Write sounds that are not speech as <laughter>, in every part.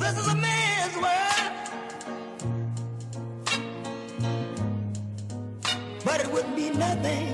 This is a man's world. But it would be nothing,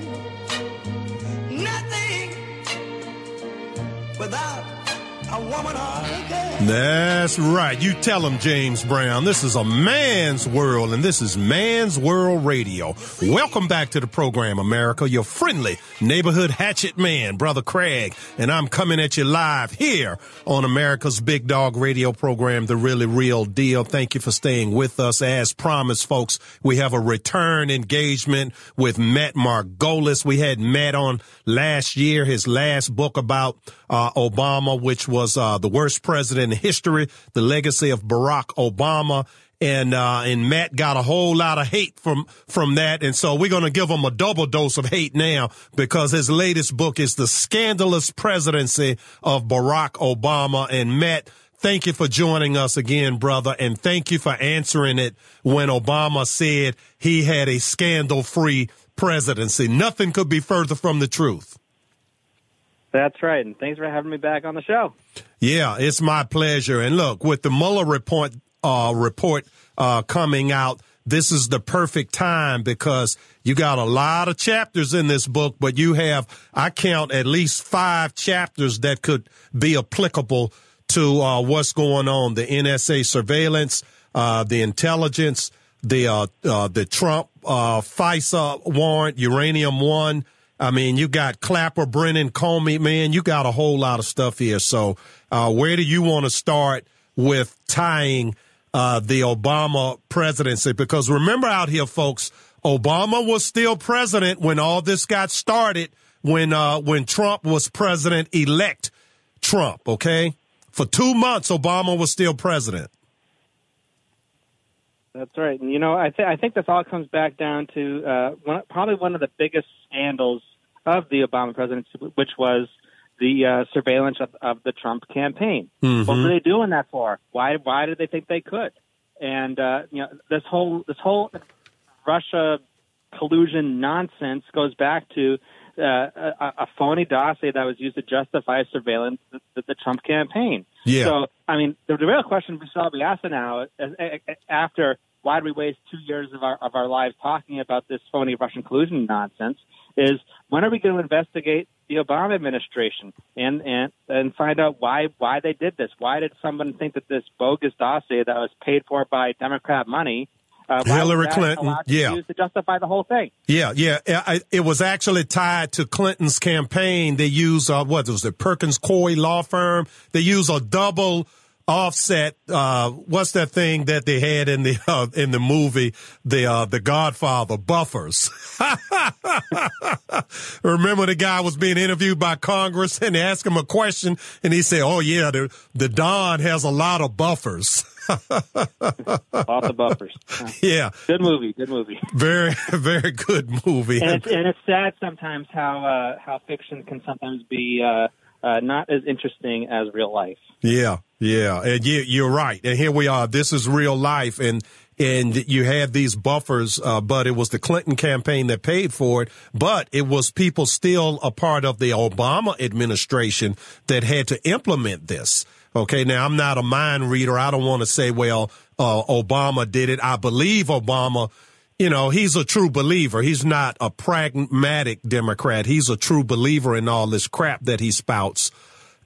That's right. You tell him, James Brown. This is a man's world, and this is Man's World Radio. Welcome back to the program, America. Your friendly neighborhood hatchet man, Brother Craig, and I'm coming at you live here on America's Big Dog Radio program, The Really Real Deal. Thank you for staying with us. As promised, folks, we have a return engagement with Matt Margolis. We had Matt on last year, his last book about uh, Obama, which was uh, the worst president in history, the legacy of Barack Obama. And, uh, and Matt got a whole lot of hate from, from that. And so we're going to give him a double dose of hate now because his latest book is The Scandalous Presidency of Barack Obama. And Matt, thank you for joining us again, brother. And thank you for answering it when Obama said he had a scandal free presidency. Nothing could be further from the truth. That's right, and thanks for having me back on the show. Yeah, it's my pleasure. And look, with the Mueller report uh, report uh, coming out, this is the perfect time because you got a lot of chapters in this book, but you have I count at least five chapters that could be applicable to uh, what's going on: the NSA surveillance, uh, the intelligence, the uh, uh, the Trump FISA warrant, Uranium One. I mean, you got Clapper, Brennan, Comey, man, you got a whole lot of stuff here. So, uh, where do you want to start with tying uh, the Obama presidency? Because remember out here, folks, Obama was still president when all this got started. When uh, when Trump was president elect, Trump. Okay, for two months, Obama was still president. That's right, and you know, I, th- I think this all comes back down to uh, one, probably one of the biggest scandals of the Obama presidency, which was the uh, surveillance of, of the Trump campaign. Mm-hmm. What were they doing that for? Why? Why did they think they could? And uh, you know, this whole this whole Russia collusion nonsense goes back to uh, a, a phony dossier that was used to justify surveillance of the, the Trump campaign. Yeah. So, I mean, the, the real question we should be asking now, is, after why did we waste two years of our of our lives talking about this phony Russian collusion nonsense? Is when are we going to investigate the Obama administration and and and find out why why they did this? Why did someone think that this bogus dossier that was paid for by Democrat money? Uh, Hillary Clinton, yeah, to justify the whole thing. Yeah, yeah. I, it was actually tied to Clinton's campaign. They used uh, what was it, Perkins Coie law firm. They used a double offset uh what's that thing that they had in the <laughs> uh, in the movie the uh the godfather buffers <laughs> remember the guy was being interviewed by congress and they asked him a question and he said oh yeah the the don has a lot of buffers <laughs> Lots of buffers. Yeah. Good movie. Good movie. Very, very good movie. And it's, and it's sad sometimes how uh, how fiction can sometimes be uh, uh, not as interesting as real life. Yeah, yeah, and you, you're right. And here we are. This is real life, and and you had these buffers, uh, but it was the Clinton campaign that paid for it. But it was people still a part of the Obama administration that had to implement this. Okay, now I'm not a mind reader. I don't want to say, well, uh, Obama did it. I believe Obama. You know, he's a true believer. He's not a pragmatic Democrat. He's a true believer in all this crap that he spouts.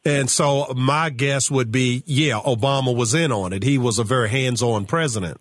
And so my guess would be, yeah, Obama was in on it. He was a very hands-on president.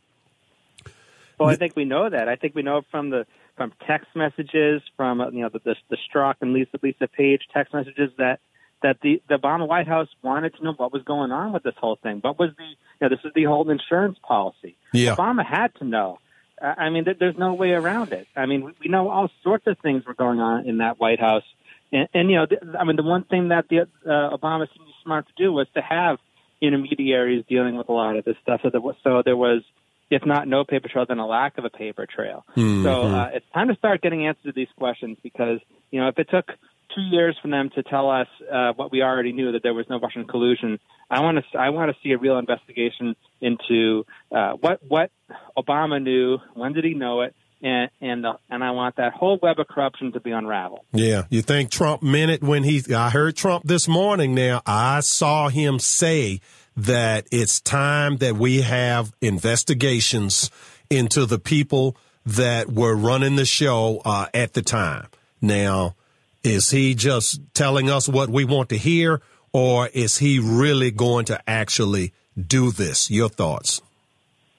Well, I think we know that. I think we know from the from text messages, from uh, you know the the, the Strzok and Lisa Lisa Page text messages that that the the Obama White House wanted to know what was going on with this whole thing. What was the you know this is the whole insurance policy. Yeah. Obama had to know. I mean, there's no way around it. I mean, we, we know all sorts of things were going on in that White House, and, and you know, th- I mean, the one thing that the uh, Obama seemed smart to do was to have intermediaries dealing with a lot of this stuff. So there was, so there was if not no paper trail, then a lack of a paper trail. Mm-hmm. So uh, it's time to start getting answers to these questions because you know if it took two years for them to tell us uh, what we already knew that there was no Russian collusion, I want to I want to see a real investigation into uh, what what Obama knew, when did he know it, and and uh, and I want that whole web of corruption to be unraveled. Yeah, you think Trump meant it when he? I heard Trump this morning. Now I saw him say that it's time that we have investigations into the people that were running the show uh, at the time. Now, is he just telling us what we want to hear, or is he really going to actually do this? Your thoughts?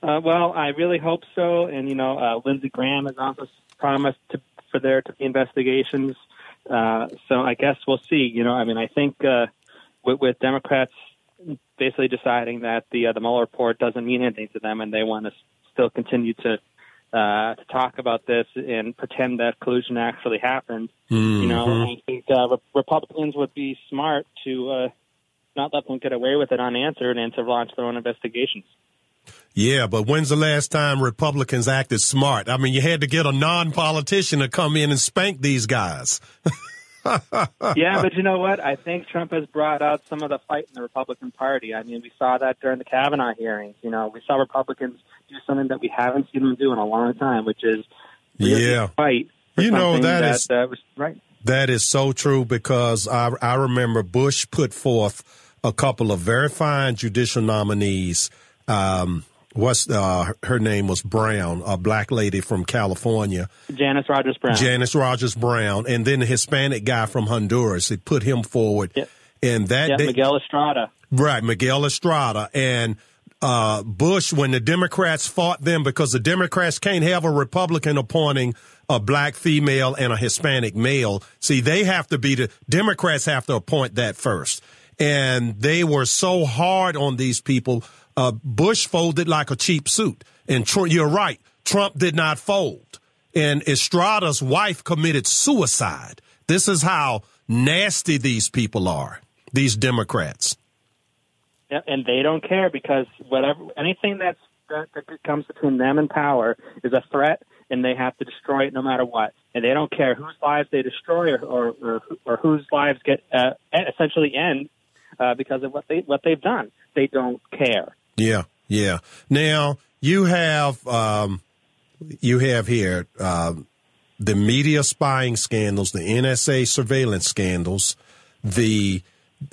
Uh, well, I really hope so. And, you know, uh, Lindsey Graham has also promised to, for there to be investigations. Uh, so I guess we'll see. You know, I mean, I think uh, with, with Democrats basically deciding that the uh, the Mueller report doesn't mean anything to them, and they want to still continue to uh, to talk about this and pretend that collusion actually happened. Mm-hmm. You know, I think uh, Re- Republicans would be smart to uh, not let them get away with it unanswered and to launch their own investigations. Yeah, but when's the last time Republicans acted smart? I mean, you had to get a non-politician to come in and spank these guys. <laughs> yeah, but you know what? <laughs> I think Trump has brought out some of the fight in the Republican Party. I mean, we saw that during the Kavanaugh hearings. You know, we saw Republicans do something that we haven't seen them do in a long time, which is really Yeah. fight. You know, that that is- uh, was right. That is so true because I, I remember Bush put forth a couple of very fine judicial nominees. Um, what's uh, her name was Brown, a black lady from California, Janice Rogers Brown. Janice Rogers Brown, and then the Hispanic guy from Honduras. He put him forward, Yeah. and that yeah, they- Miguel Estrada. Right, Miguel Estrada and uh, Bush when the Democrats fought them because the Democrats can't have a Republican appointing a black female and a Hispanic male. See, they have to be the Democrats have to appoint that first. And they were so hard on these people. Uh, Bush folded like a cheap suit. And Tr- you're right. Trump did not fold. And Estrada's wife committed suicide. This is how nasty these people are, these Democrats. And they don't care because whatever anything that's that, that comes between them and power is a threat, and they have to destroy it no matter what. And they don't care whose lives they destroy or or, or, or whose lives get uh, essentially end uh, because of what they what they've done. They don't care. Yeah, yeah. Now you have um, you have here um, the media spying scandals, the NSA surveillance scandals, the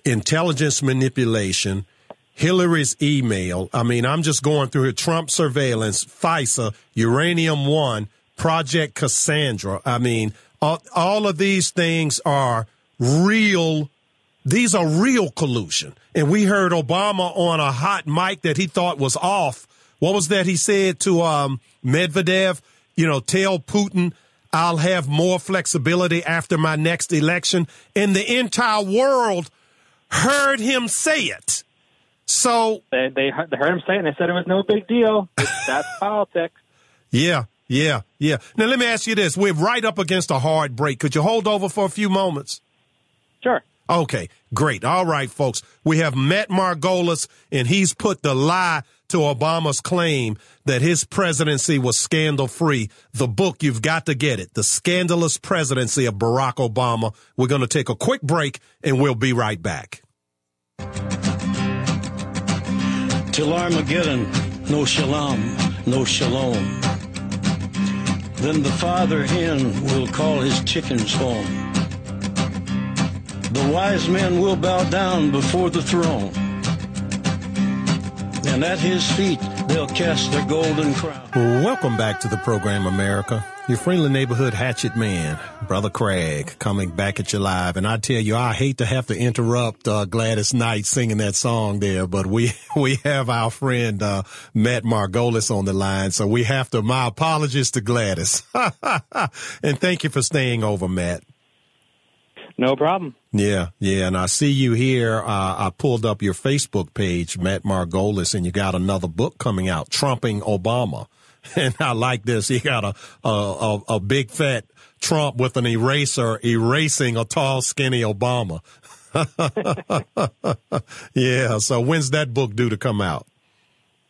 intelligence manipulation, Hillary's email. I mean, I'm just going through here. Trump surveillance, FISA, Uranium One, Project Cassandra. I mean, all, all of these things are real these are real collusion. And we heard Obama on a hot mic that he thought was off. What was that he said to um, Medvedev? You know, tell Putin I'll have more flexibility after my next election. And the entire world heard him say it. So, They they heard they heard him say it, and they said it was no big deal. <laughs> That's politics. yeah, yeah, yeah. Now, let me ask you this. We're right up against a hard break. Could you hold over for a few moments? Sure. Okay, great. All right, folks. We have Matt Margolis, and he's put the lie to Obama's claim that his presidency was scandal free. The book, you've got to get it. The Scandalous Presidency of Barack Obama. We're going to take a quick break, and we'll be right back. Till Armageddon, no shalom, no shalom. Then the father hen will call his chickens home. The wise men will bow down before the throne. And at his feet they'll cast their golden crown. Welcome back to the program, America. Your friendly neighborhood hatchet man, Brother Craig, coming back at you live. And I tell you, I hate to have to interrupt uh, Gladys Knight singing that song there, but we <laughs> we have our friend uh, Matt Margolis on the line, so we have to. My apologies to Gladys, <laughs> and thank you for staying over, Matt. No problem. Yeah, yeah, and I see you here. Uh, I pulled up your Facebook page, Matt Margolis, and you got another book coming out, Trumping Obama. <laughs> And I like this. You got a a, a, a big fat Trump with an eraser erasing a tall, skinny Obama. <laughs> yeah. So when's that book due to come out?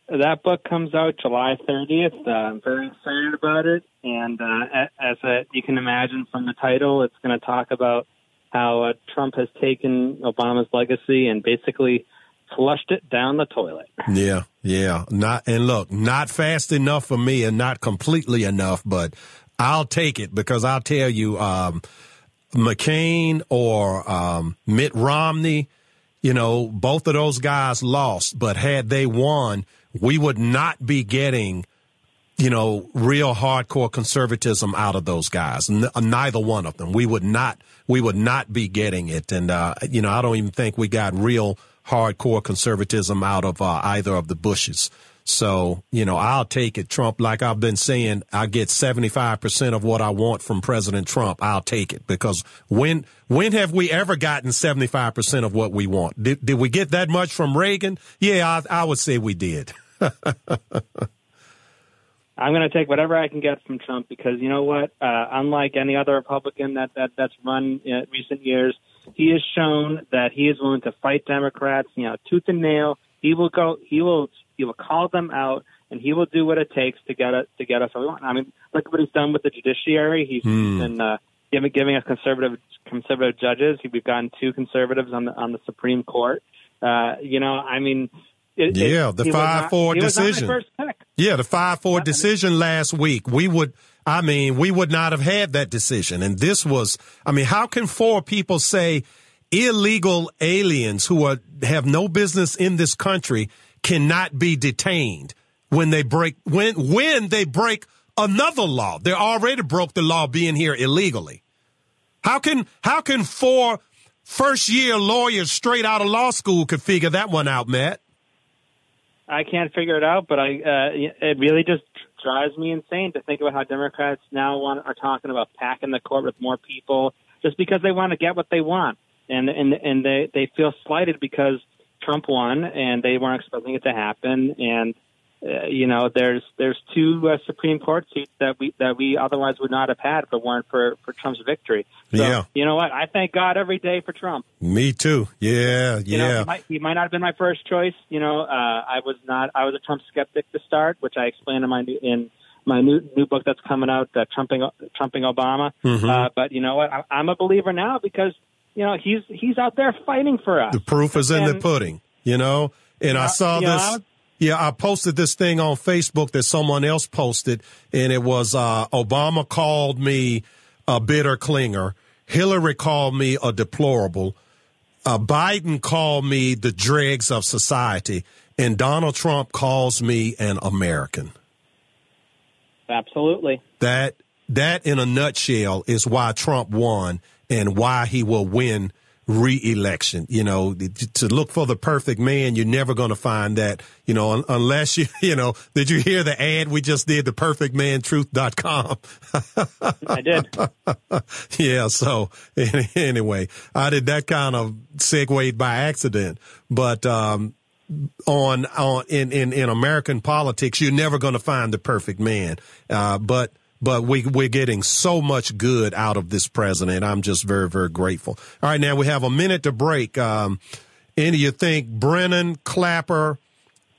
That book comes out July 30th. Uh, I'm very excited about it, and uh, as a, you can imagine from the title, it's going to talk about how uh, Trump has taken Obama's legacy and basically flushed it down the toilet. Yeah, yeah. Not and look, not fast enough for me, and not completely enough, but I'll take it because I'll tell you, um, McCain or um, Mitt Romney, you know, both of those guys lost, but had they won, we would not be getting, you know, real hardcore conservatism out of those guys. N- neither one of them. We would not, we would not be getting it. And, uh, you know, I don't even think we got real hardcore conservatism out of uh, either of the Bushes. So, you know, I'll take it. Trump, like I've been saying, I get 75% of what I want from President Trump. I'll take it because when, when have we ever gotten 75% of what we want? Did, did we get that much from Reagan? Yeah, I, I would say we did. <laughs> I'm going to take whatever I can get from Trump because you know what? Uh, unlike any other Republican that, that that's run in recent years, he has shown that he is willing to fight Democrats, you know, tooth and nail. He will go. He will he will call them out, and he will do what it takes to get it to get us what we want. I mean, look at what he's done with the judiciary. He's hmm. been uh, giving giving us conservative conservative judges. We've gotten two conservatives on the on the Supreme Court. Uh, you know, I mean, it, yeah, it, the five four decision. Yeah, the five four decision last week. We would. I mean, we would not have had that decision. And this was, I mean, how can four people say illegal aliens who are, have no business in this country cannot be detained when they break when when they break another law. They already broke the law being here illegally. How can how can four first year lawyers straight out of law school could figure that one out, Matt? I can't figure it out, but I uh, it really just drives me insane to think about how Democrats now want are talking about packing the court with more people just because they want to get what they want, and and and they they feel slighted because Trump won, and they weren't expecting it to happen. And uh, you know, there's there's two uh, Supreme Court seats that we that we otherwise would not have had if it weren't for for Trump's victory. So, yeah. You know what? I thank God every day for Trump. Me too. Yeah. You yeah. Know, he, might, he might not have been my first choice. You know, uh, I was not. I was a Trump skeptic to start, which I explain in my in my new new book that's coming out, uh, trumping trumping Obama. Mm-hmm. Uh, but you know what? I, I'm a believer now because you know, he's he's out there fighting for us. The proof is in and, the pudding, you know. And I saw this. Know, yeah, I posted this thing on Facebook that someone else posted, and it was uh, Obama called me a bitter clinger. Hillary called me a deplorable. Uh, Biden called me the dregs of society, and Donald Trump calls me an American. Absolutely. That that in a nutshell is why Trump won and why he will win re-election. You know, to look for the perfect man, you're never going to find that, you know, unless you, <laughs> you know, did you hear the ad we just did, the perfectmantruth.com? <laughs> I did. <laughs> yeah. So anyway, I did that kind of segue by accident, but, um, on, on, in, in, in American politics, you're never going to find the perfect man. Uh, but, but we, we're getting so much good out of this president. I'm just very, very grateful. All right, now we have a minute to break. Um, any you think Brennan, Clapper,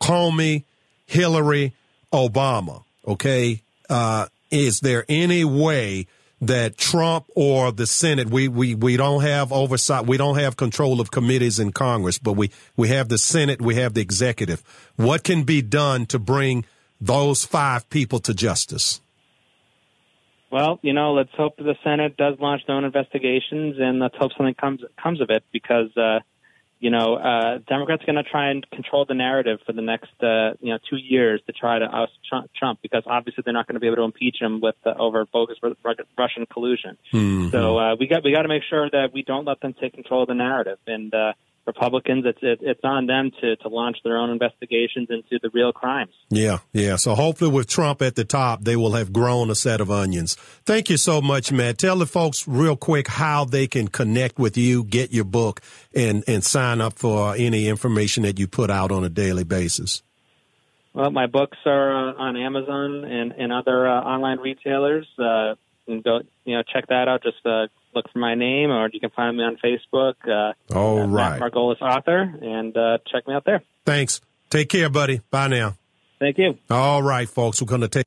Comey, Hillary, Obama? Okay, uh, is there any way that Trump or the Senate, we, we, we don't have oversight, we don't have control of committees in Congress, but we, we have the Senate, we have the executive. What can be done to bring those five people to justice? Well, you know, let's hope the Senate does launch their own investigations, and let's hope something comes comes of it. Because, uh, you know, uh, Democrats are going to try and control the narrative for the next, uh, you know, two years to try to oust Trump. Because obviously they're not going to be able to impeach him with uh, over bogus Russian collusion. Mm-hmm. So uh, we got we got to make sure that we don't let them take control of the narrative. And uh, Republicans, it's it, it's on them to to launch their own investigations into the real crimes. Yeah, yeah. So hopefully, with Trump at the top, they will have grown a set of onions. Thank you so much, Matt. Tell the folks real quick how they can connect with you, get your book, and and sign up for any information that you put out on a daily basis. Well, my books are uh, on Amazon and and other uh, online retailers. Uh, and go, you know, check that out. Just uh, look for my name, or you can find me on Facebook. Uh, All right. Matt Margolis author, and uh, check me out there. Thanks. Take care, buddy. Bye now. Thank you. All right, folks. We're going to take.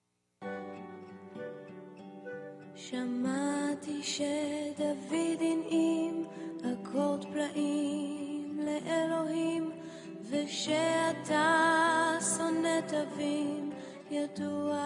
ושאתה שונא תווים ידוע